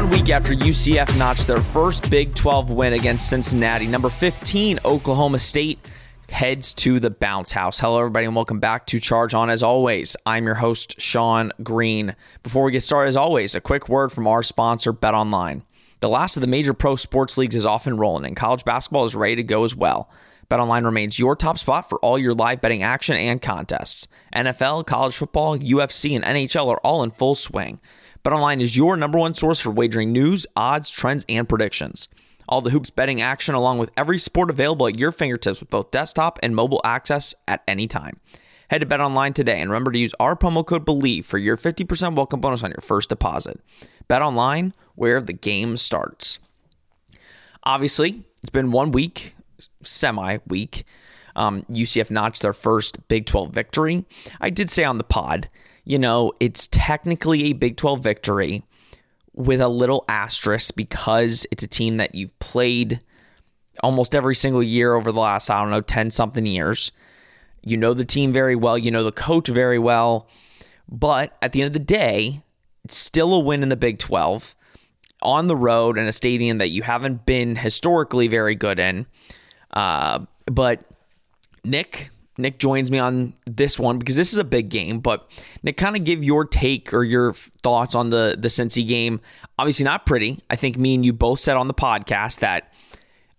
One week after UCF notched their first Big 12 win against Cincinnati, number 15, Oklahoma State heads to the bounce house. Hello, everybody, and welcome back to Charge On. As always, I'm your host, Sean Green. Before we get started, as always, a quick word from our sponsor, Bet Online. The last of the major pro sports leagues is off and rolling, and college basketball is ready to go as well. BetOnline remains your top spot for all your live betting action and contests. NFL, college football, UFC, and NHL are all in full swing. BetOnline is your number one source for wagering news, odds, trends, and predictions. All the hoops betting action, along with every sport available at your fingertips with both desktop and mobile access at any time. Head to BetOnline today and remember to use our promo code BLEAV for your 50% welcome bonus on your first deposit. BetOnline, where the game starts. Obviously, it's been one week, semi week. Um, UCF notched their first Big 12 victory. I did say on the pod you know, it's technically a Big 12 victory with a little asterisk because it's a team that you've played almost every single year over the last, I don't know, 10 something years. You know the team very well, you know the coach very well. But at the end of the day, it's still a win in the Big 12 on the road in a stadium that you haven't been historically very good in. Uh, but Nick, Nick joins me on this one because this is a big game. But Nick, kind of give your take or your thoughts on the the Cincy game. Obviously, not pretty. I think me and you both said on the podcast that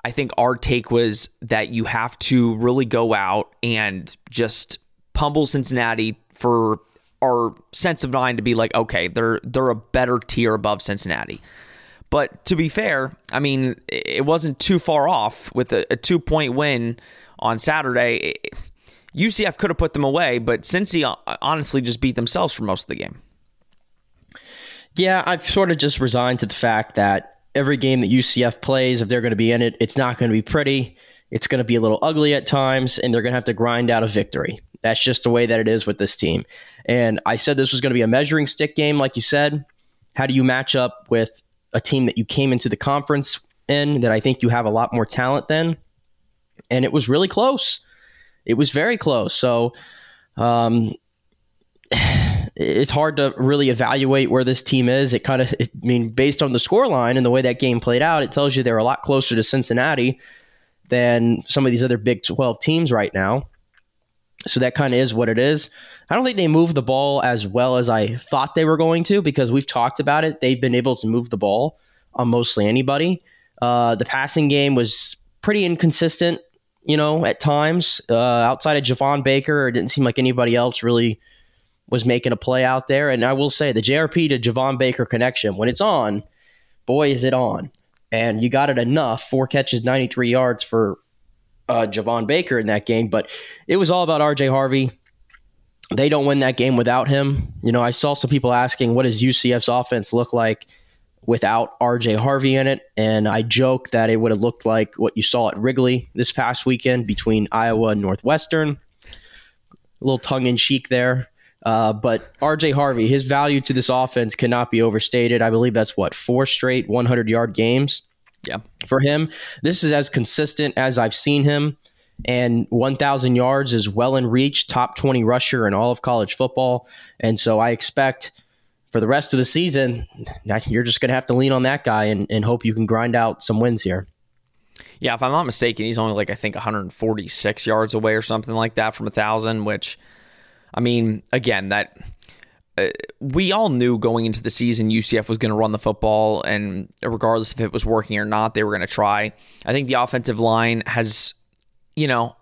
I think our take was that you have to really go out and just pummel Cincinnati for our sense of mind to be like, okay, they're they're a better tier above Cincinnati. But to be fair, I mean, it wasn't too far off with a, a two point win on Saturday. UCF could have put them away, but Cincy uh, honestly just beat themselves for most of the game. Yeah, I've sort of just resigned to the fact that every game that UCF plays, if they're going to be in it, it's not going to be pretty. It's going to be a little ugly at times, and they're going to have to grind out a victory. That's just the way that it is with this team. And I said this was going to be a measuring stick game, like you said. How do you match up with a team that you came into the conference in that I think you have a lot more talent than? And it was really close it was very close. So, um, it's hard to really evaluate where this team is. It kind of, I mean, based on the score line and the way that game played out, it tells you they're a lot closer to Cincinnati than some of these other Big 12 teams right now. So that kind of is what it is. I don't think they moved the ball as well as I thought they were going to because we've talked about it. They've been able to move the ball on mostly anybody. Uh, the passing game was pretty inconsistent you know, at times. Uh, outside of Javon Baker, it didn't seem like anybody else really was making a play out there. And I will say the JRP to Javon Baker connection, when it's on, boy, is it on. And you got it enough. Four catches, 93 yards for uh, Javon Baker in that game. But it was all about RJ Harvey. They don't win that game without him. You know, I saw some people asking, what does UCF's offense look like? Without RJ Harvey in it. And I joke that it would have looked like what you saw at Wrigley this past weekend between Iowa and Northwestern. A little tongue in cheek there. Uh, but RJ Harvey, his value to this offense cannot be overstated. I believe that's what, four straight 100 yard games? Yeah. For him, this is as consistent as I've seen him. And 1,000 yards is well in reach, top 20 rusher in all of college football. And so I expect for the rest of the season, you're just going to have to lean on that guy and, and hope you can grind out some wins here. Yeah, if I'm not mistaken, he's only like I think 146 yards away or something like that from a thousand. Which, I mean, again, that uh, we all knew going into the season UCF was going to run the football, and regardless if it was working or not, they were going to try. I think the offensive line has, you know,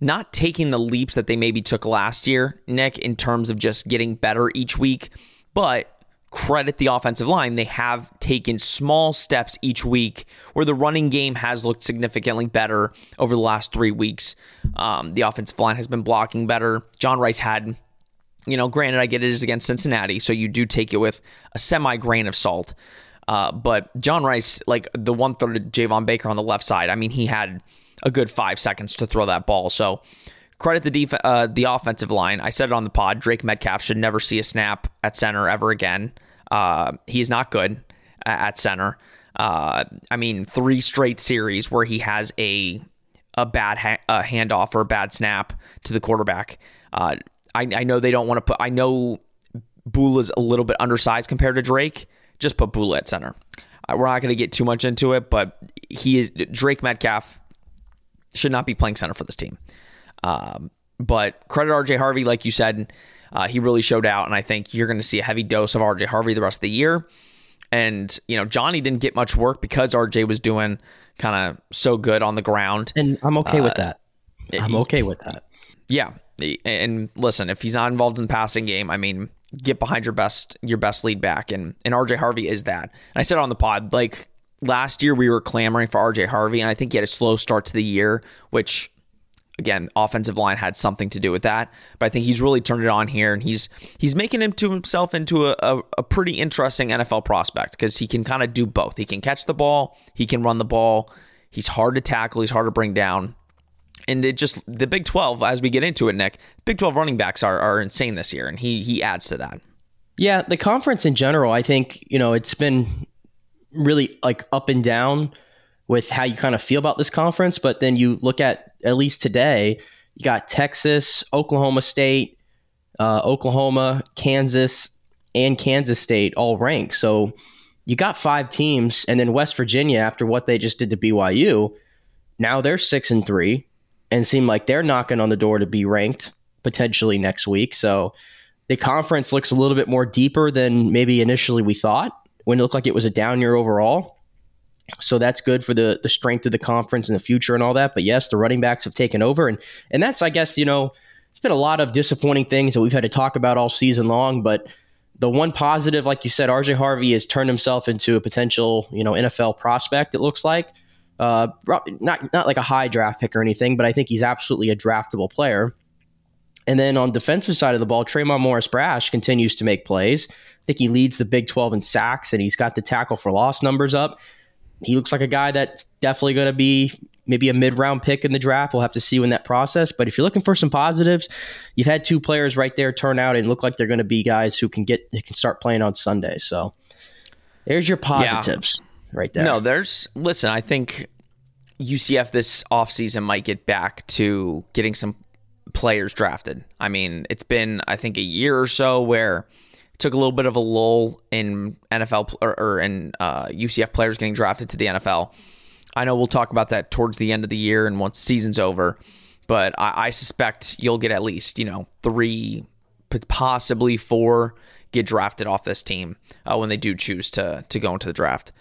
not taking the leaps that they maybe took last year, Nick, in terms of just getting better each week but credit the offensive line. They have taken small steps each week where the running game has looked significantly better over the last three weeks. Um, the offensive line has been blocking better. John Rice had, you know, granted, I get it is against Cincinnati, so you do take it with a semi grain of salt. Uh, but John Rice, like the one third of Javon Baker on the left side, I mean, he had a good five seconds to throw that ball. So credit the def- uh, the offensive line. I said it on the pod. Drake Metcalf should never see a snap at center ever again. Uh, he's not good at center. Uh, I mean, three straight series where he has a a bad ha- a handoff or a bad snap to the quarterback. Uh, I, I know they don't want to put. I know Bula's a little bit undersized compared to Drake. Just put Bula at center. Uh, we're not going to get too much into it, but he is Drake Metcalf should not be playing center for this team. Um, but credit RJ Harvey, like you said, uh, he really showed out, and I think you're going to see a heavy dose of RJ Harvey the rest of the year. And you know, Johnny didn't get much work because RJ was doing kind of so good on the ground, and I'm okay uh, with that. I'm okay with that. Yeah, and listen, if he's not involved in the passing game, I mean, get behind your best your best lead back, and and RJ Harvey is that. And I said on the pod, like last year we were clamoring for RJ Harvey, and I think he had a slow start to the year, which again, offensive line had something to do with that. But I think he's really turned it on here, and he's he's making him to himself into a, a, a pretty interesting NFL prospect because he can kind of do both. He can catch the ball, he can run the ball. He's hard to tackle, he's hard to bring down. And it just the Big Twelve, as we get into it, Nick, Big Twelve running backs are are insane this year, and he he adds to that. Yeah, the conference in general, I think you know it's been really like up and down with how you kind of feel about this conference. But then you look at at least today, you got Texas, Oklahoma State, uh, Oklahoma, Kansas, and Kansas State all ranked. So you got five teams, and then West Virginia, after what they just did to BYU, now they're six and three, and seem like they're knocking on the door to be ranked potentially next week. So the conference looks a little bit more deeper than maybe initially we thought when it looked like it was a down year overall. So that's good for the the strength of the conference in the future and all that. But yes, the running backs have taken over, and and that's I guess you know it's been a lot of disappointing things that we've had to talk about all season long. But the one positive, like you said, RJ Harvey has turned himself into a potential you know NFL prospect. It looks like uh, not not like a high draft pick or anything, but I think he's absolutely a draftable player. And then on defensive side of the ball, Tre'mon Morris Brash continues to make plays. I think he leads the Big 12 in sacks, and he's got the tackle for loss numbers up he looks like a guy that's definitely going to be maybe a mid round pick in the draft. We'll have to see when that process. But if you're looking for some positives, you've had two players right there turn out and look like they're going to be guys who can get who can start playing on Sunday. So there's your positives yeah. right there. No, there's listen, I think UCF this offseason might get back to getting some players drafted. I mean, it's been I think a year or so where took a little bit of a lull in NFL or, or in uh, UCF players getting drafted to the NFL. I know we'll talk about that towards the end of the year and once season's over, but I, I suspect you'll get at least you know three, possibly four get drafted off this team uh, when they do choose to to go into the draft.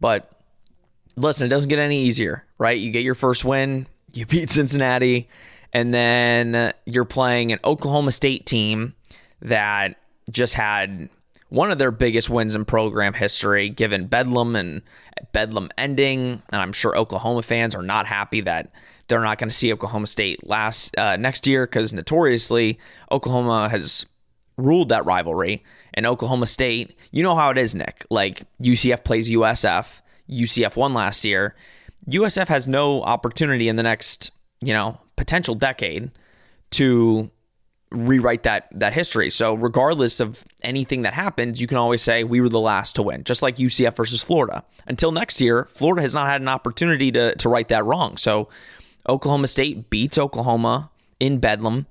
But listen, it doesn't get any easier, right? You get your first win, you beat Cincinnati, and then you're playing an Oklahoma State team that just had one of their biggest wins in program history, given Bedlam and Bedlam ending. And I'm sure Oklahoma fans are not happy that they're not going to see Oklahoma State last uh, next year because notoriously Oklahoma has ruled that rivalry. And Oklahoma State, you know how it is, Nick. Like UCF plays USF. UCF won last year. USF has no opportunity in the next, you know, potential decade to rewrite that that history. So regardless of anything that happens, you can always say we were the last to win, just like UCF versus Florida. Until next year, Florida has not had an opportunity to to right that wrong. So Oklahoma State beats Oklahoma in Bedlam.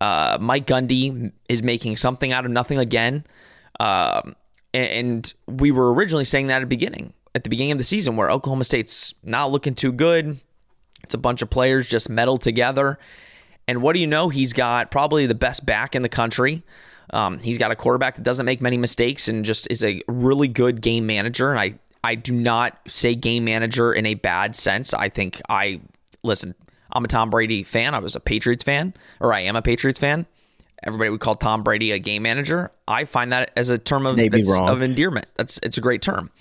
Uh, Mike Gundy is making something out of nothing again. Uh, and we were originally saying that at the beginning, at the beginning of the season, where Oklahoma State's not looking too good. It's a bunch of players just meddled together and what do you know? He's got probably the best back in the country. Um, he's got a quarterback that doesn't make many mistakes and just is a really good game manager. And I, I do not say game manager in a bad sense. I think I listen. I'm a Tom Brady fan. I was a Patriots fan, or I am a Patriots fan. Everybody would call Tom Brady a game manager. I find that as a term of of endearment. That's it's a great term.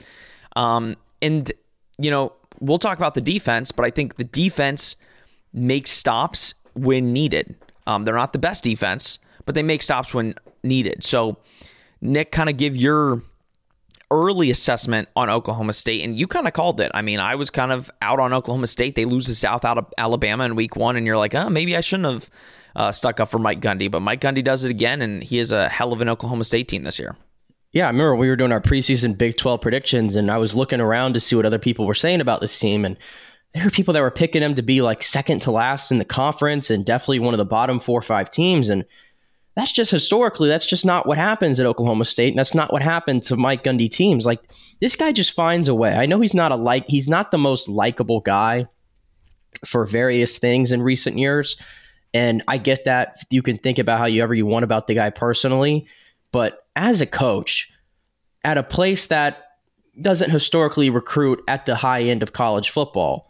Um, and you know we'll talk about the defense, but I think the defense makes stops when needed. Um, they're not the best defense, but they make stops when needed. So, Nick, kind of give your early assessment on Oklahoma State, and you kind of called it. I mean, I was kind of out on Oklahoma State. They lose to South out of Alabama in week one, and you're like, oh, maybe I shouldn't have uh, stuck up for Mike Gundy. But Mike Gundy does it again, and he is a hell of an Oklahoma State team this year. Yeah, I remember we were doing our preseason Big 12 predictions, and I was looking around to see what other people were saying about this team. And there were people that were picking them to be like second to last in the conference and definitely one of the bottom four or five teams. And that's just historically, that's just not what happens at Oklahoma State. And that's not what happened to Mike Gundy teams. Like this guy just finds a way. I know he's not a like, he's not the most likable guy for various things in recent years. And I get that you can think about however you want about the guy personally. But as a coach at a place that doesn't historically recruit at the high end of college football,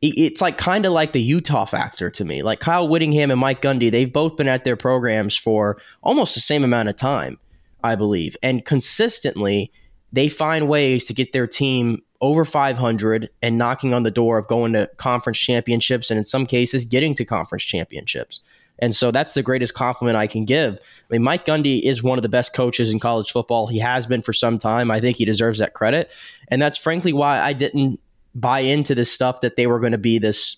it's like kind of like the Utah factor to me. Like Kyle Whittingham and Mike Gundy, they've both been at their programs for almost the same amount of time, I believe. And consistently, they find ways to get their team over 500 and knocking on the door of going to conference championships and in some cases getting to conference championships. And so that's the greatest compliment I can give. I mean, Mike Gundy is one of the best coaches in college football. He has been for some time. I think he deserves that credit. And that's frankly why I didn't buy into this stuff that they were going to be this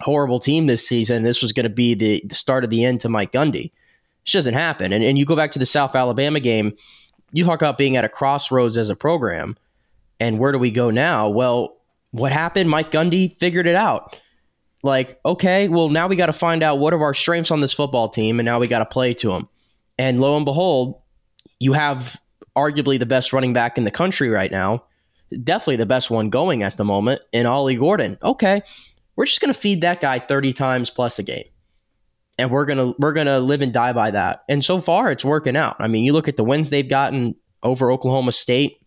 horrible team this season. This was going to be the, start of the end to Mike Gundy. It doesn't happen. And, and you go back to the South Alabama game, you talk about being at a crossroads as a program. And where do we go now? Well, what happened? Mike Gundy figured it out like, okay, well, now we got to find out what are our strengths on this football team, and now we got to play to them. And lo and behold, you have arguably the best running back in the country right now, definitely the best one going at the moment in Ollie Gordon. Okay, we're just going to feed that guy 30 times plus a game. And we're gonna we're gonna live and die by that. And so far, it's working out. I mean, you look at the wins they've gotten over Oklahoma State,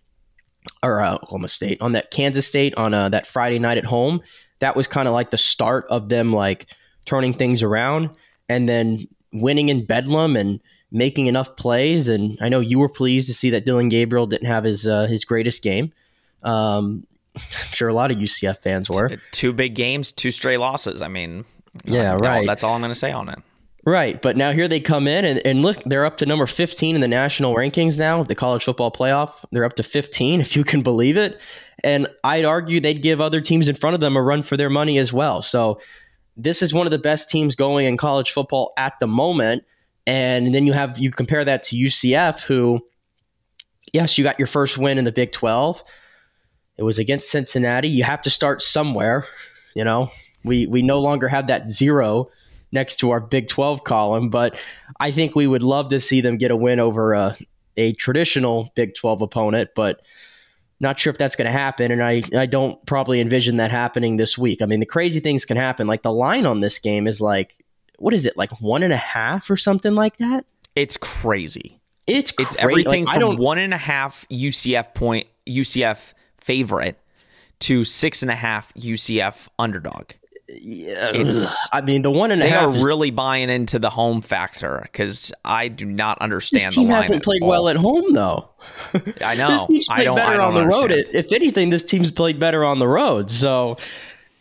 or uh, Oklahoma State on that Kansas State on uh, that Friday night at home that was kind of like the start of them like turning things around and then winning in Bedlam and making enough plays. And I know you were pleased to see that Dillon Gabriel didn't have his uh, his greatest game. Um, I'm sure a lot of UCF fans were. Two big games, two straight losses. I mean, yeah, right. that's all I'm going to say on it. Right. But now here they come in and, and look, they're up to number 15 in the national rankings now, the college football playoff. They're up to 15, if you can believe it. And I'd argue they'd give other teams in front of them a run for their money as well. So this is one of the best teams going in college football at the moment. And then you have, you compare that to UCF, who, yes, you got your first win in the Big 12. It was against Cincinnati. You have to start somewhere. You know, we, we no longer have that zero next to our Big 12 column, but I think we would love to see them get a win over a, a traditional Big 12 opponent, but not sure if that's going to happen. And I, I don't probably envision that happening this week. I mean, the crazy things can happen. Like the line on this game is like, what is it, like one and a half or something like that? It's crazy. It's cra- it's everything like, from one and a half UCF point UCF favorite to six and a half UCF underdog yeah, I mean, the one and a half. They are really buying into the home factor because I do not understand. This team hasn't played all. well at home, though. I know. this team's played better on the understand. road. If anything, this team's played better on the road. So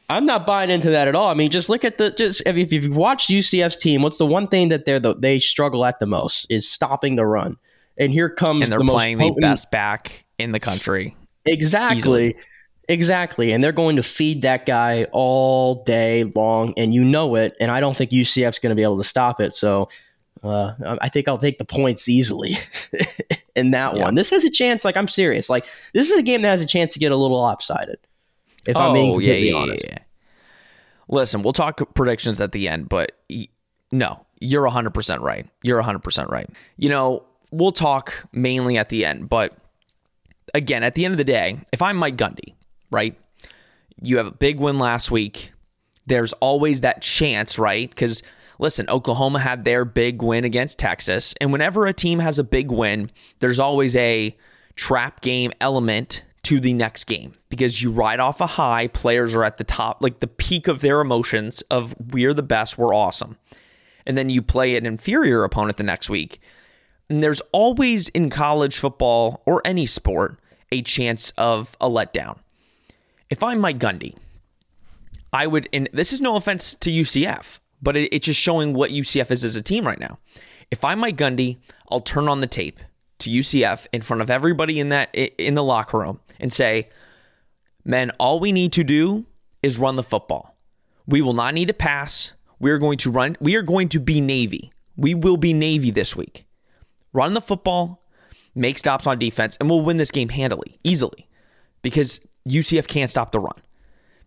I'm not buying into that at all. I mean, just look at the just if you've watched UCF's team, what's the one thing that they're the, they struggle at the most is stopping the run. And here comes and they're the playing the best back in the country. Exactly. Easily. Exactly. And they're going to feed that guy all day long, and you know it. And I don't think UCF's going to be able to stop it. So uh, I think I'll take the points easily in that yeah. one. This has a chance. Like, I'm serious. Like, this is a game that has a chance to get a little lopsided. If oh, I'm being completely yeah, yeah, honest. Yeah, Listen, we'll talk predictions at the end, but no, you're 100% right. You're 100% right. You know, we'll talk mainly at the end, but again, at the end of the day, if I'm Mike Gundy, right? You have a big win last week. There's always that chance, right? Because listen, Oklahoma had their big win against Texas. And whenever a team has a big win, there's always a trap game element to the next game because you ride off a high. Players are at the top, like the peak of their emotions of we're the best, we're awesome. And then you play an inferior opponent the next week. And there's always in college football or any sport a chance of a letdown if I'm Mike Gundy, I would, and this is no offense to UCF, but it, it's just showing what UCF is as a team right now. If I'm Mike Gundy, I'll turn on the tape to UCF in front of everybody in that in the locker room and say, "Men, all we need to do is run the football. We will not need to pass. We are going to run. We are going to be Navy. We will be Navy this week. Run the football, make stops on defense, and we'll win this game handily, easily, because UCF can't stop the run.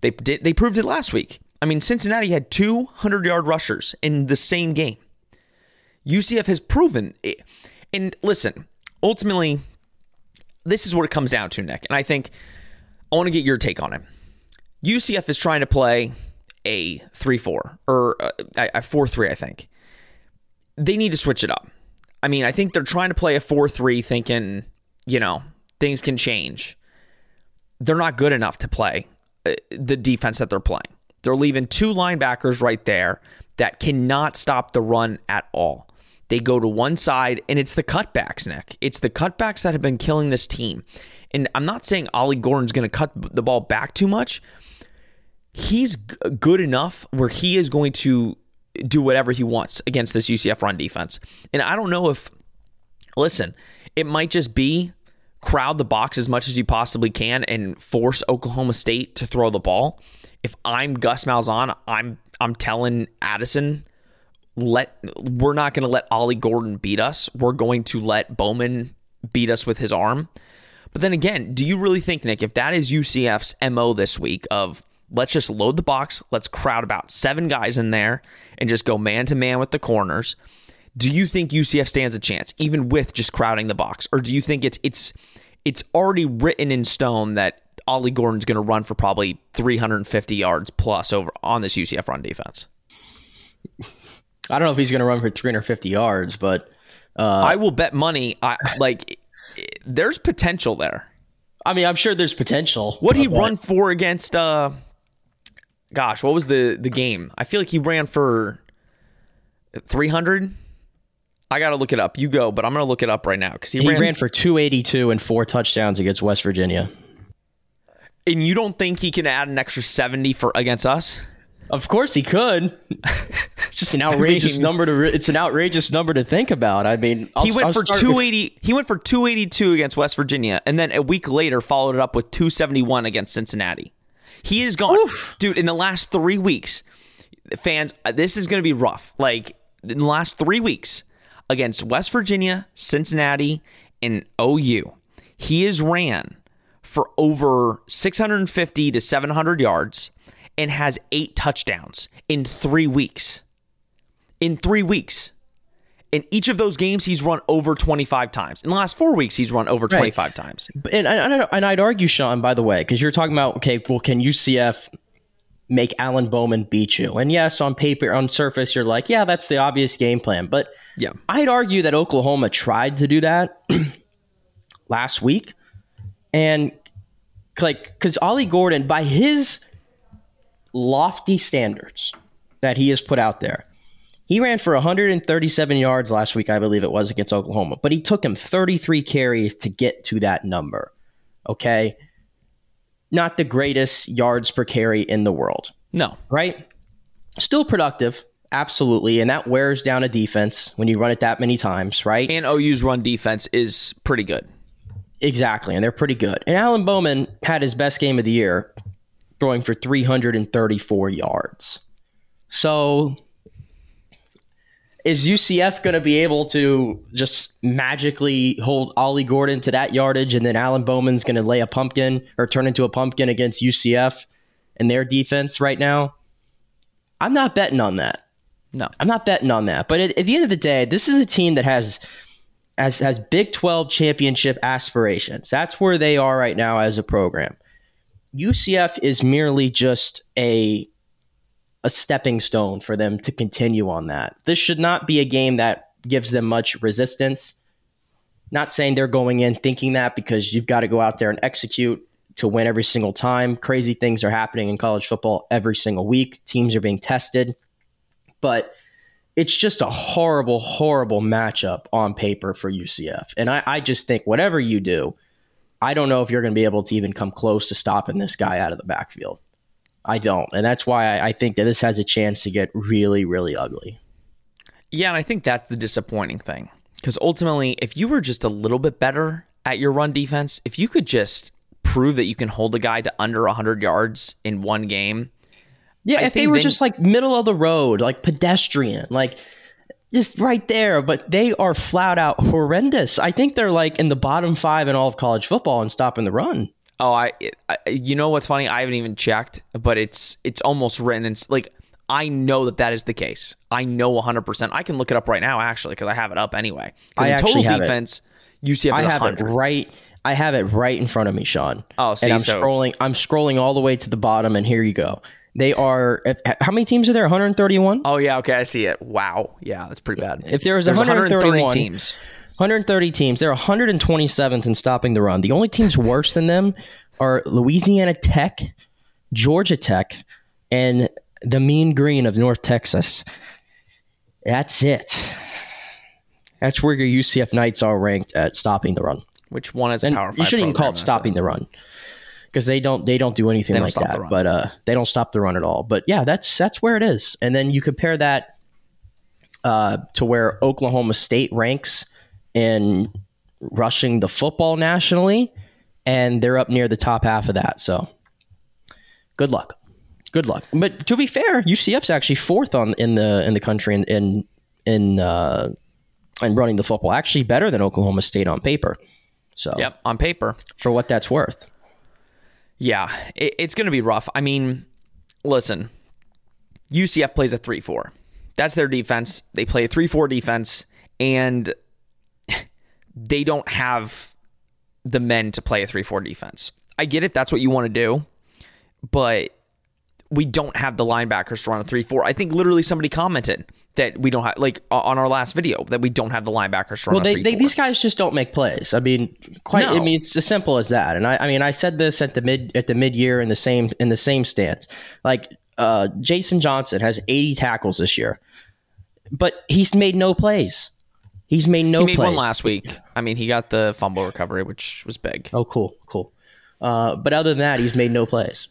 They did. They proved it last week. I mean, Cincinnati had 200 yard rushers in the same game. UCF has proven it. And listen, ultimately, this is what it comes down to, Nick. And I think I want to get your take on it. UCF is trying to play a 3 4 or uh, a 4 3, I think. They need to switch it up. I mean, I think they're trying to play a 4 3, thinking, you know, things can change. They're not good enough to play uh, the defense that they're playing. They're leaving two linebackers right there that cannot stop the run at all. They go to one side, and it's the cutbacks, Nick. It's the cutbacks that have been killing this team. And I'm not saying Ollie Gordon's going to cut the ball back too much. He's good enough where he is going to do whatever he wants against this UCF run defense. And I don't know if, listen, it might just be crowd the box as much as you possibly can and force Oklahoma State to throw the ball. If I'm Gus Malzahn, I'm I'm telling Addison, let we're not going to let Ollie Gordon beat us. We're going to let Bowman beat us with his arm. But then again, do you really think Nick, if that is UCF's mo this week of let's just load the box, let's crowd about seven guys in there and just go man to man with the corners? Do you think UCF stands a chance, even with just crowding the box, or do you think it's it's it's already written in stone that Ollie Gordon's going to run for probably 350 yards plus over on this UCF run defense? I don't know if he's going to run for 350 yards, but uh, I will bet money. I like there's potential there. I mean, I'm sure there's potential. What did he run for against? uh Gosh, what was the the game? I feel like he ran for 300. I got to look it up. You go, but I'm going to look it up right now because he, he ran, ran for 282 and four touchdowns against West Virginia. And you don't think he can add an extra 70 for against us? Of course he could. it's just an outrageous I mean, number to. It's an outrageous number to think about. I mean, I'll, he went I'll for two eighty. He went for two eighty two against West Virginia, and then a week later followed it up with two seventy one against Cincinnati. He is gone, Oof. dude. In the last three weeks, fans, uh, this is going to be rough. Like in the last three weeks against West Virginia, Cincinnati, and OU, he has ran for over six hundred and fifty to seven hundred yards and has eight touchdowns in three weeks. In three weeks. In each of those games, he's run over 25 times. In the last four weeks, he's run over 25 right. times. And, and, and I'd argue, Sean, by the way, because you're talking about, okay, well, can UCF make Alan Bowman beat you? And yes, on paper, on surface, you're like, yeah, that's the obvious game plan. But yeah, I'd argue that Oklahoma tried to do that last week. And like, because Ollie Gordon, by his lofty standards that he has put out there. He ran for 137 yards last week, I believe it was, against Oklahoma, but he took him 33 carries to get to that number. Okay. Not the greatest yards per carry in the world. No. Right? Still productive, absolutely. And that wears down a defense when you run it that many times, right? And OU's run defense is pretty good. Exactly. And they're pretty good. And Alan Bowman had his best game of the year throwing for 334 yards. So is UCF going to be able to just magically hold Ollie Gordon to that yardage and then Alan Bowman's going to lay a pumpkin or turn into a pumpkin against UCF and their defense right now? I'm not betting on that. No. I'm not betting on that. But at, at the end of the day, this is a team that has has has Big 12 championship aspirations. That's where they are right now as a program. UCF is merely just a a stepping stone for them to continue on that. This should not be a game that gives them much resistance. Not saying they're going in thinking that because you've got to go out there and execute to win every single time. Crazy things are happening in college football every single week. Teams are being tested. But it's just a horrible, horrible matchup on paper for UCF. And I, I just think whatever you do, I don't know if you're going to be able to even come close to stopping this guy out of the backfield. I don't. And that's why I, I think that this has a chance to get really, really ugly. Yeah, and I think that's the disappointing thing. Because ultimately, if you were just a little bit better at your run defense, if you could just prove that you can hold a guy to under 100 yards in one game. Yeah, I if they were then- just like middle of the road, like pedestrian, like just right there, but they are flat out horrendous. I think they're like in the bottom five in all of college football and stopping the run. Oh, I, I you know what's funny? I haven't even checked, but it's it's almost written. It's like I know that that is the case. I know 100%. I can look it up right now actually because I have it up anyway. Because I in total have it. defense, UCF I have 100. it right. I have it right in front of me, Sean. Oh, see, and I'm so- scrolling. I'm scrolling all the way to the bottom, and here you go. They are. How many teams are there? 131. Oh yeah, okay, I see it. Wow, yeah, that's pretty bad. If there was There's 130 131 teams, 130 teams. They're 127th in stopping the run. The only teams worse than them are Louisiana Tech, Georgia Tech, and the Mean Green of North Texas. That's it. That's where your UCF Knights are ranked at stopping the run. which one is a And power? you shouldn't even call it stopping the run because they don't they don't do anything They like that. But uh, they don't stop the run at all. But yeah, that's that's where it is. And then you compare that uh, to where Oklahoma State ranks in rushing the football nationally, and they're up near the top half of that. So good luck. Good luck. But to be fair, UCF's actually fourth on in the in the country in in in, uh, in running the football. Actually, better than Oklahoma State on paper. So Yep, on paper. for what that's worth. Yeah, it, it's going to be rough. I mean, listen, UCF plays a 3 4. That's their defense. They play a 3 4 defense, and they don't have the men to play a 3 4 defense. I get it. That's what you want to do, but we don't have the linebackers to run a 3 4. I think literally somebody commented that we don't have, like, on our last video, that we don't have the linebackers to run Well, a they, 3 they these guys just don't make plays. I mean, quite. I mean, it's as simple as that. And I, I mean, I said this at the mid at the mid year in the same in the same stance. Like uh, Jason Johnson has 80 tackles this year, but he's made no plays. He's made no He made plays. one last week. I mean, he got the fumble recovery, which was big. Oh, cool, cool. Uh, but other than that, he's made no plays.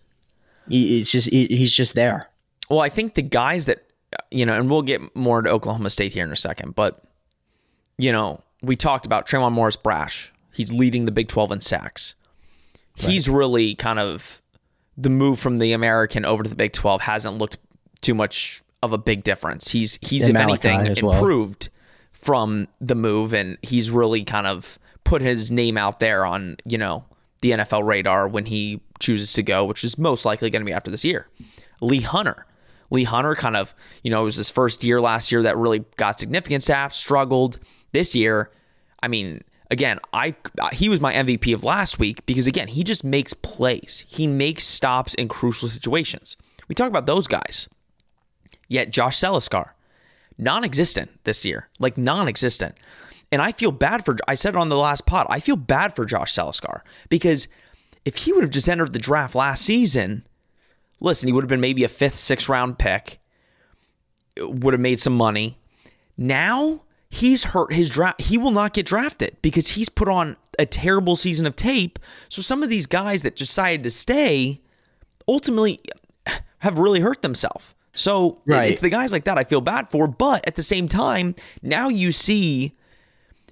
He, it's just he, he's just there. Well, I think the guys that you know, and we'll get more to Oklahoma State here in a second, but you know, we talked about Tre'mon Morris Brash. He's leading the Big 12 in sacks. He's really kind of the move from the American over to the Big 12 hasn't looked too much of a big difference. He's he's And if Malachi anything well. improved from the move and he's really kind of put his name out there on, you know, the NFL radar when he chooses to go, which is most likely going to be after this year. Lee Hunter. Lee Hunter kind of, you know, it was his first year last year that really got significant snaps, struggled. This year, I mean, again, I he was my MVP of last week because again, he just makes plays. He makes stops in crucial situations. We talk about those guys. Yet Josh Celiscar, non-existent this year, like non-existent. And I feel bad for I said it on the last pod. I feel bad for Josh Celiscar because if he would have just entered the draft last season, listen, he would have been maybe a fifth, sixth round pick, would have made some money. Now he's hurt his draft. He will not get drafted because he's put on a terrible season of tape. So some of these guys that decided to stay ultimately have really hurt themselves. So Right. it's the guys like that I feel bad for. But at the same time, now you see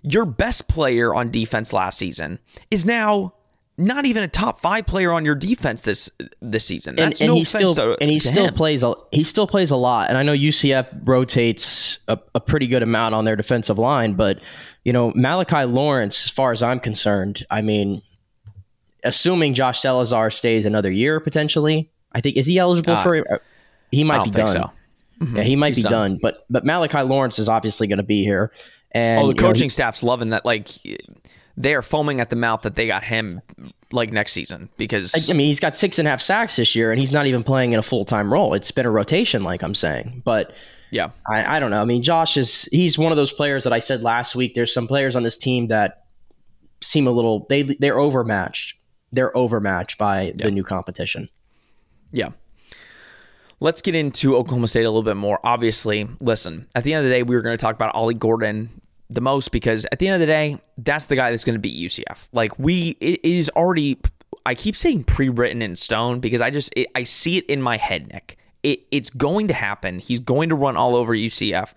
your best player on defense last season is now not even a top five player on your defense this this season. and, That's and no he still to, and he still him. plays a he still plays a lot. And I know UCF rotates a, a pretty good amount on their defensive line, but you know Malachi Lawrence, as far as I'm concerned, I mean, assuming Josh Celiscar stays another year potentially, I think is he eligible Uh, for? He might be done. so. Yeah, mm-hmm. he might He's be done. done. But but Malachi Lawrence is obviously going to be here. And Oh, the you know, coaching staff's loving that. Like they are foaming at the mouth that they got him like next season because I mean, he's got six and a half sacks this year, and he's not even playing in a full time role. It's been a rotation, like I'm saying. But yeah, I, I don't know. I mean, Josh is he's one of those players that I said last week. There's some players on this team that seem a little they they're overmatched. They're overmatched by the new competition. yeah. Let's get into Oklahoma State a little bit more. Obviously, listen. At the end of the day, we were going to talk about Ollie Gordon the most because at the end of the day, that's the guy that's going to beat UCF. Like we, it is already. I keep saying pre-written in stone because I just it, I see it in my head, Nick. It, it's going to happen. He's going to run all over UCF.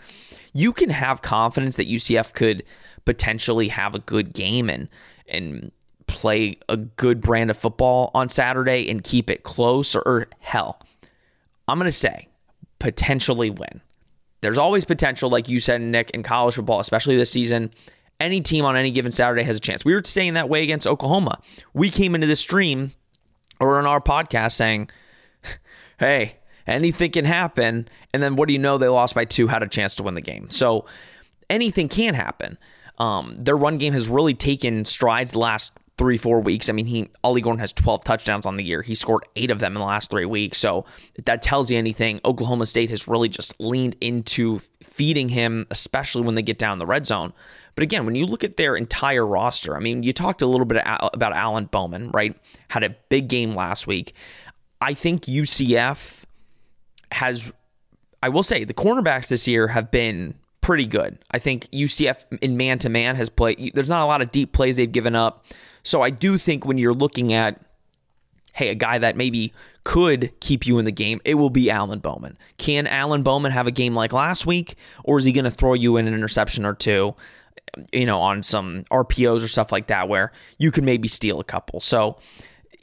You can have confidence that UCF could potentially have a good game and and play a good brand of football on Saturday and keep it close or, or hell, I'm going to say potentially win. There's always potential, like you said, Nick, in college football, especially this season. Any team on any given Saturday has a chance. We were saying that way against Oklahoma. We came into this stream or in our podcast saying, hey, anything can happen. And then what do you know? They lost by two, had a chance to win the game. So anything can happen. Um, their run game has really taken strides the last three, four weeks. I mean, he Ollie Gordon has 12 touchdowns on the year. He scored eight of them in the last three weeks. So if that tells you anything, Oklahoma State has really just leaned into feeding him, especially when they get down the red zone. But again, when you look at their entire roster, I mean, you talked a little bit about Alan Bowman, right? Had a big game last week. I think UCF has, I will say, the cornerbacks this year have been pretty good. I think UCF in man to man has played, there's not a lot of deep plays they've given up. So I do think when you're looking at, hey, a guy that maybe could keep you in the game, it will be Alan Bowman. Can Alan Bowman have a game like last week, or is he going to throw you in an interception or two? You know, on some RPOs or stuff like that, where you can maybe steal a couple. So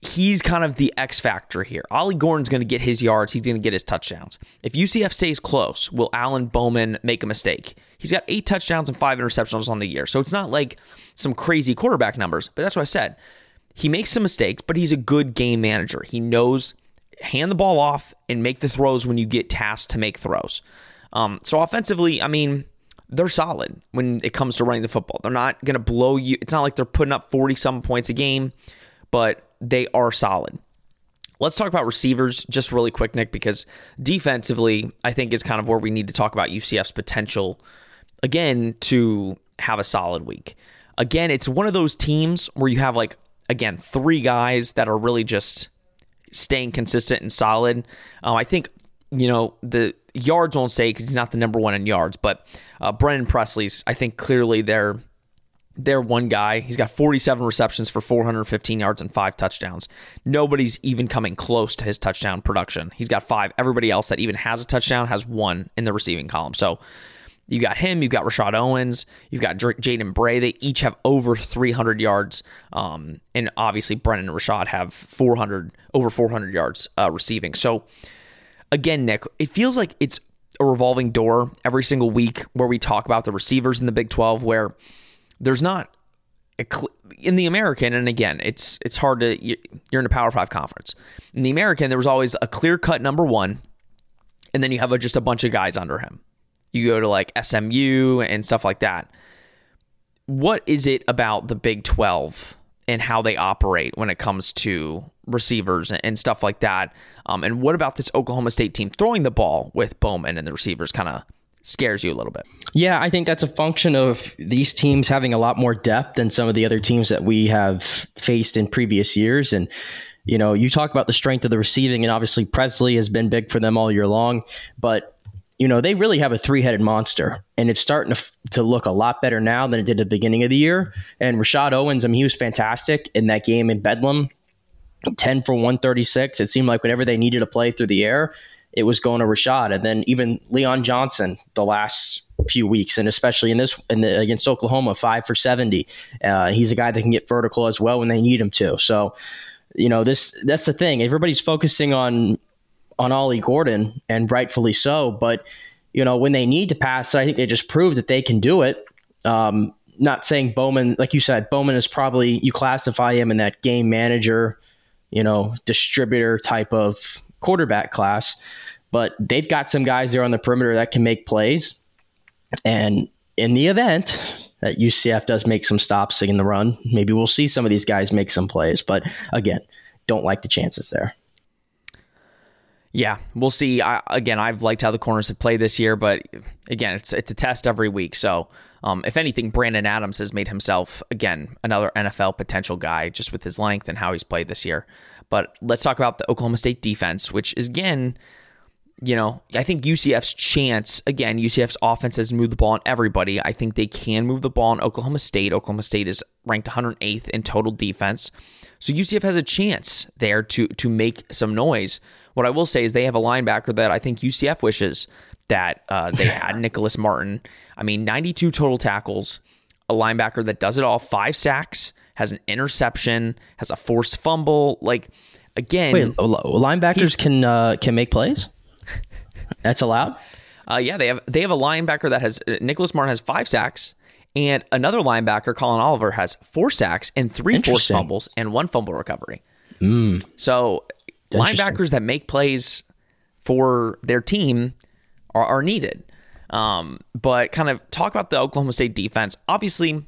he's kind of the X factor here. Ollie Gordon's going to get his yards. He's going to get his touchdowns. If UCF stays close, will Alan Bowman make a mistake? He's got eight touchdowns and five interceptions on the year. So it's not like some crazy quarterback numbers, but that's what I said. He makes some mistakes, but he's a good game manager. He knows hand the ball off and make the throws when you get tasked to make throws. Um, so offensively, I mean, they're solid when it comes to running the football. They're not going to blow you. It's not like they're putting up 40 some points a game, but they are solid. Let's talk about receivers just really quick, Nick, because defensively, I think is kind of where we need to talk about UCF's potential again to have a solid week. Again, it's one of those teams where you have like again three guys that are really just staying consistent and solid. Um, I think you know the yards won't say because he's not the number one in yards, but uh, Brennan Presley's I think clearly they're they're one guy. He's got 47 receptions for 415 yards and five touchdowns. Nobody's even coming close to his touchdown production. He's got five. Everybody else that even has a touchdown has one in the receiving column. So you got him, you've got Rashod Owens, you've got Jaden Bray. They each have over 300 yards. Um, and obviously, Brennan and Rashod have 400, over 400 yards uh, receiving. So again, Nick, it feels like it's a revolving door every single week where we talk about the receivers in the Big 12, where there's not in the American, and again, it's it's hard to you're in a Power Five conference. In the American, there was always a clear cut number one, and then you have a, just a bunch of guys under him. You go to like SMU and stuff like that. What is it about the Big Twelve and how they operate when it comes to receivers and stuff like that? Um, and what about this Oklahoma State team throwing the ball with Bowman and the receivers kind of scares you a little bit. Yeah, I think that's a function of these teams having a lot more depth than some of the other teams that we have faced in previous years. And, you know, you talk about the strength of the receiving, and obviously Presley has been big for them all year long, but. You know, they really have a three headed monster, and it's starting to, to look a lot better now than it did at the beginning of the year. And Rashod Owens, I mean, he was fantastic in that game in Bedlam 10 for 136. It seemed like whenever they needed to play through the air, it was going to Rashod, and then even Leon Johnson the last few weeks, and especially in this in the, against Oklahoma, five for seventy. Uh, he's a guy that can get vertical as well when they need him to. So, you know, this that's the thing. Everybody's focusing on on Ollie Gordon, and rightfully so. But you know, when they need to pass, I think they just proved that they can do it. Um, not saying Bowman, like you said, Bowman is probably you classify him in that game manager, you know, distributor type of quarterback class but they've got some guys there on the perimeter that can make plays. And in the event that UCF does make some stops in the run, maybe we'll see some of these guys make some plays. But again, don't like the chances there. Yeah, we'll see. I, again, I've liked how the corners have played this year, but again, it's it's a test every week. So, um, if anything, Brandon Adams has made himself again another NFL potential guy just with his length and how he's played this year. But let's talk about the Oklahoma State defense, which is again you know, I think UCF's chance, again, UCF's offense has moved the ball on everybody. I think they can move the ball on Oklahoma State. Oklahoma State is ranked 108th in total defense. So UCF has a chance there to to make some noise. What I will say is they have a linebacker that I think UCF wishes that uh, they had, Nicholas Martin. I mean, 92 total tackles, a linebacker that does it all five sacks, has an interception, has a forced fumble. Like, again. Wait, linebackers can uh, can make plays? That's allowed? Uh, yeah, they have they have a linebacker that has uh, Nicholas Martin has five sacks, and another linebacker, Collin Oliver, has four sacks and three forced fumbles and one fumble recovery. Mm. So linebackers that make plays for their team are, are needed. Um, but kind of talk about the Oklahoma State defense. Obviously,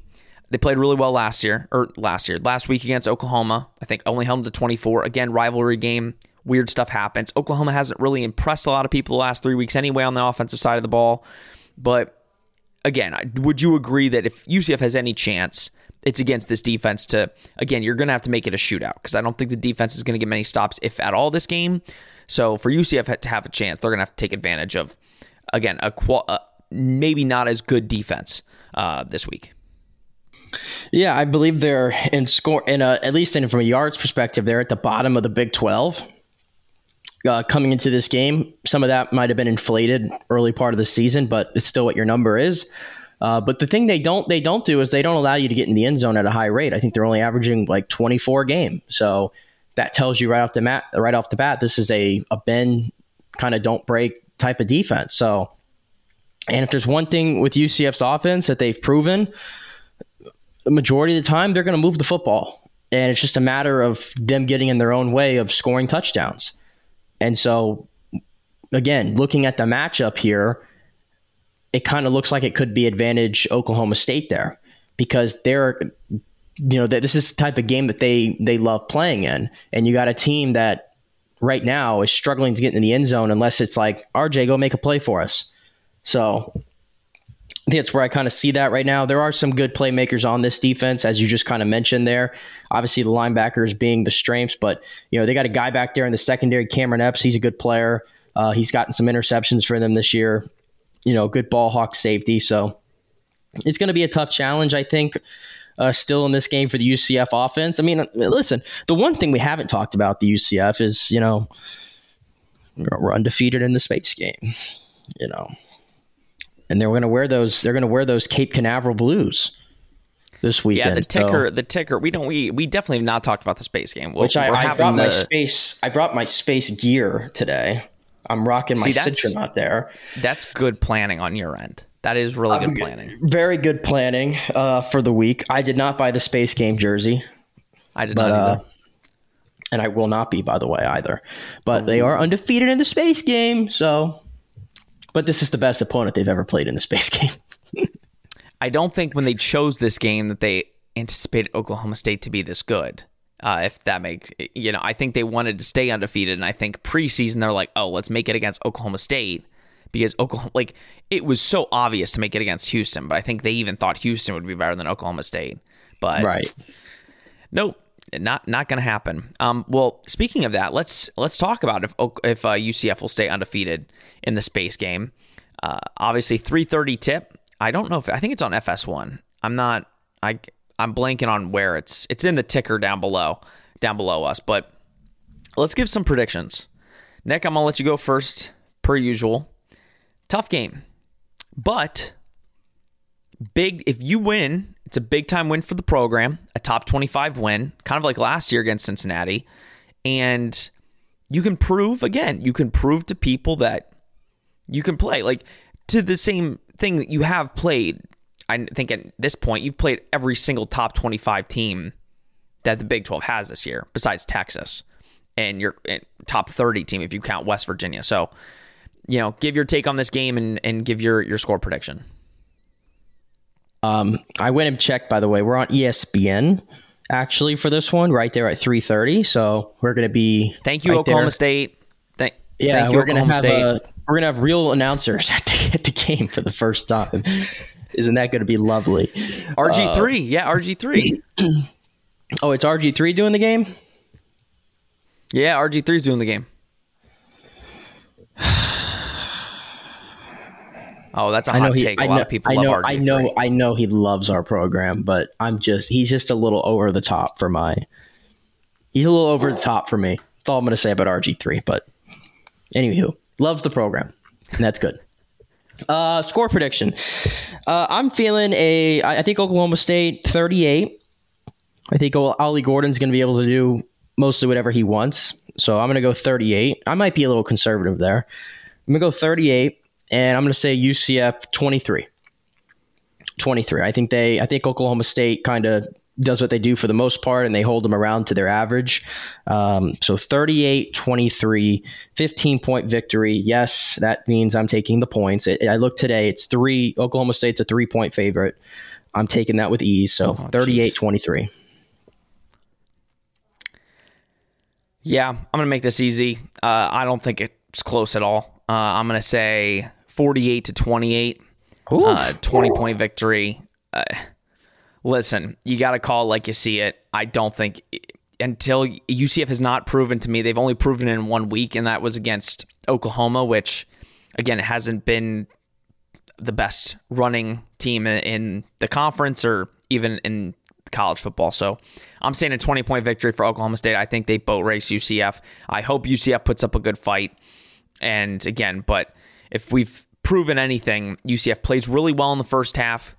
they played really well last year or last year, last week against Oklahoma. I think only held them to 24. Again, rivalry game. Weird stuff happens. Oklahoma hasn't really impressed a lot of people the last three weeks anyway on the offensive side of the ball. But again, would you agree that if UCF has any chance, it's against this defense to, again, you're going to have to make it a shootout because I don't think the defense is going to get many stops, if at all, this game. So for UCF to have a chance, they're going to have to take advantage of, again, a, a maybe not as good defense uh, this week. Yeah, I believe they're in score in a, at least in from a yards perspective, they're at the bottom of the Big Twelve. Uh, coming into this game, some of that might have been inflated early part of the season, but it's still what your number is. Uh, but the thing they don't they don't do is they don't allow you to get in the end zone at a high rate. I think they're only averaging like 24 a game. So that tells you right off the mat right off the bat this is a a bend kind of don't break type of defense. So and if there's one thing with UCF's offense that they've proven, the majority of the time they're going to move the football. And it's just a matter of them getting in their own way of scoring touchdowns. And so, again, looking at the matchup here, it kind of looks like it could be advantage Oklahoma State there because they're, you know, that this is the type of game that they they love playing in, and you got a team that right now is struggling to get in the end zone unless it's like RJ go make a play for us. So I think that's where I kind of see that right now. There are some good playmakers on this defense, as you just kind of mentioned there. Obviously, the linebackers being the strengths, but you know they got a guy back there in the secondary, Cameron Epps. He's a good player. Uh, he's gotten some interceptions for them this year. You know, good ball hawk safety. So it's going to be a tough challenge, I think. Uh, still in this game for the UCF offense. I mean, listen, the one thing we haven't talked about the UCF is you know we're undefeated in the space game. You know, and they're going to wear those. They're going to wear those Cape Canaveral blues this weekend. Yeah, the ticker, so, the ticker. We don't. We we definitely have not talked about the space game. We'll, which I, I brought the, my space. I brought my space gear today. I'm rocking my See, out there. That's good planning on your end. That is really good planning. Very good planning uh, for the week. I did not buy the space game jersey. I did but, not either. Uh, and I will not be, by the way, either. But they are undefeated in the space game, so but this is the best opponent they've ever played in the space game. I don't think when they chose this game that they anticipated Oklahoma State to be this good. Uh, if that makes you know, I think they wanted to stay undefeated, and I think preseason they're like, oh, let's make it against Oklahoma State because Oklahoma, like, it was so obvious to make it against Houston, but I think they even thought Houston would be better than Oklahoma State. But right, nope, not not going to happen. Um, well, speaking of that, let's let's talk about if if uh, UCF will stay undefeated in the space game. Uh, obviously, three thirty tip. I don't know if I think it's on FS1. I'm not. I I'm blanking on where it's. It's in the ticker down below, down below us. But let's give some predictions. Nick, I'm gonna let you go first, per usual. Tough game, but big. If you win, it's a big time win for the program, a top 25 win, kind of like last year against Cincinnati. And you can prove, again, you can prove to people that you can play. Like to the same thing that you have played. I think at this point, you've played every single top 25 team that the Big 12 has this year, besides Texas, and your top 30 team if you count West Virginia. So, you know, give your take on this game and, and give your, your score prediction. Um, I went and checked. By the way, we're on ESPN actually for this one, right there at three thirty. So we're going to be. Thank you, right Oklahoma there. State. Thank, yeah, thank you, we're going to have State. A, we're going to have real announcers at the, at the game for the first time. Isn't that going to be lovely? RG three, uh, yeah, RG three. oh, it's RG three doing the game. Yeah, RG 3 is doing the game. Oh, that's a hot he, take. A I lot know, of people I know, love RG3. I know, I know he loves our program, but I'm just he's just a little over the top for my. He's a little over the top for me. That's all I'm going to say about RG3. But anywho, loves the program, and that's good. Uh, score prediction. Uh, I'm feeling a. I think Oklahoma State 38. I think Ollie Gordon's going to be able to do mostly whatever he wants. So I'm going to go 38. I might be a little conservative there. I'm going to go 38, and I'm going to say UCF 23. 23. I think they. I think Oklahoma State kind of does what they do for the most part and they hold them around to their average. Um, so 38 23, 15 point victory. Yes, that means I'm taking the points. It, I look today, it's three, Oklahoma State's a three point favorite. I'm taking that with ease. So oh, 38 23. Yeah, I'm going to make this easy. Uh, I don't think it's close at all. Uh, I'm going to say 48 to 28, uh, 20 point victory. Listen, you got to call like you see it. I don't think until UCF has not proven to me, they've only proven in one week, and that was against Oklahoma, which again hasn't been the best running team in the conference or even in college football. So I'm saying a 20 point victory for Oklahoma State. I think they boat race UCF. I hope UCF puts up a good fight. And again, but if we've proven anything, UCF plays really well in the first half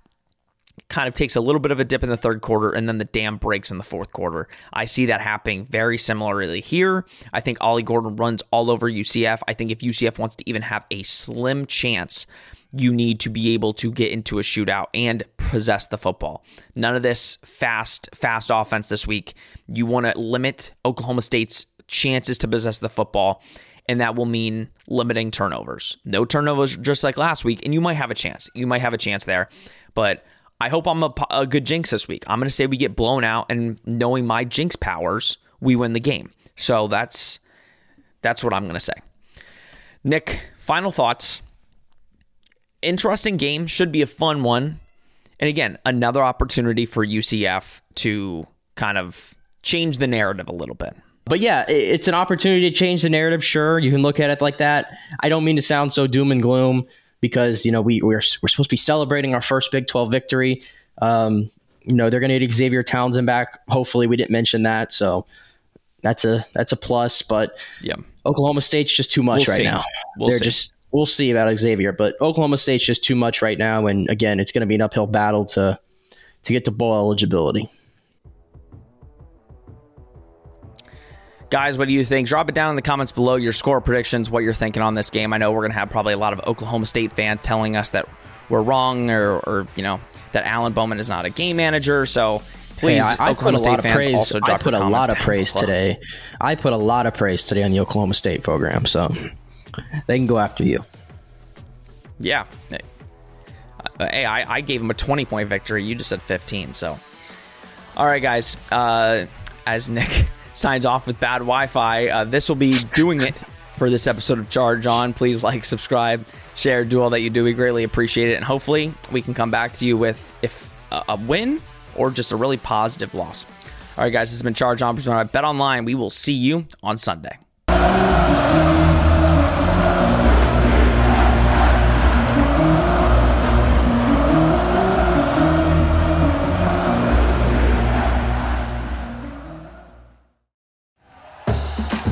kind of takes a little bit of a dip in the third quarter and then the dam breaks in the fourth quarter. I see that happening very similarly here. I think Ollie Gordon runs all over UCF. I think if UCF wants to even have a slim chance, you need to be able to get into a shootout and possess the football. None of this fast, fast offense this week. You want to limit Oklahoma State's chances to possess the football and that will mean limiting turnovers. No turnovers, just like last week, and you might have a chance. You might have a chance there, but I hope I'm a, a good jinx this week. I'm going to say we get blown out, and knowing my jinx powers, we win the game. So that's that's what I'm going to say. Nick, final thoughts. Interesting game, should be a fun one. And again, another opportunity for UCF to kind of change the narrative a little bit. But yeah, it's an opportunity to change the narrative. Sure, you can look at it like that. I don't mean to sound so doom and gloom because you know we we're, we're supposed to be celebrating our first Big 12 victory. Um, you know they're going to get Xavier Townsend back. Hopefully, we didn't mention that, so that's a that's a plus. But yeah, Oklahoma State's just too much we'll right see. now. We'll they're see. just we'll see about Xavier, but Oklahoma State's just too much right now. And again, it's going to be an uphill battle to to get to bowl eligibility. Guys, what do you think? Drop it down in the comments below your score predictions, what you're thinking on this game. I know we're going to have probably a lot of Oklahoma State fans telling us that we're wrong or, or you know, that Alan Bowman is not a game manager. So please, hey, I, I Oklahoma State fans praise, also drop I put a lot of praise below. today. I put a lot of praise today on the Oklahoma State program. So they can go after you. Yeah. Hey, I, I gave him a 20 point victory. You just said 15. So, all right, guys. Uh, as Nick signs off with bad Wi Fi. Uh, this will be doing it for this episode of Charge On. Please like, subscribe, share, do all that you do. We greatly appreciate it. And hopefully, we can come back to you with if a, a win or just a really positive loss. All right, guys, this has been Charge On presented by BetOnline. We will see you on Sunday.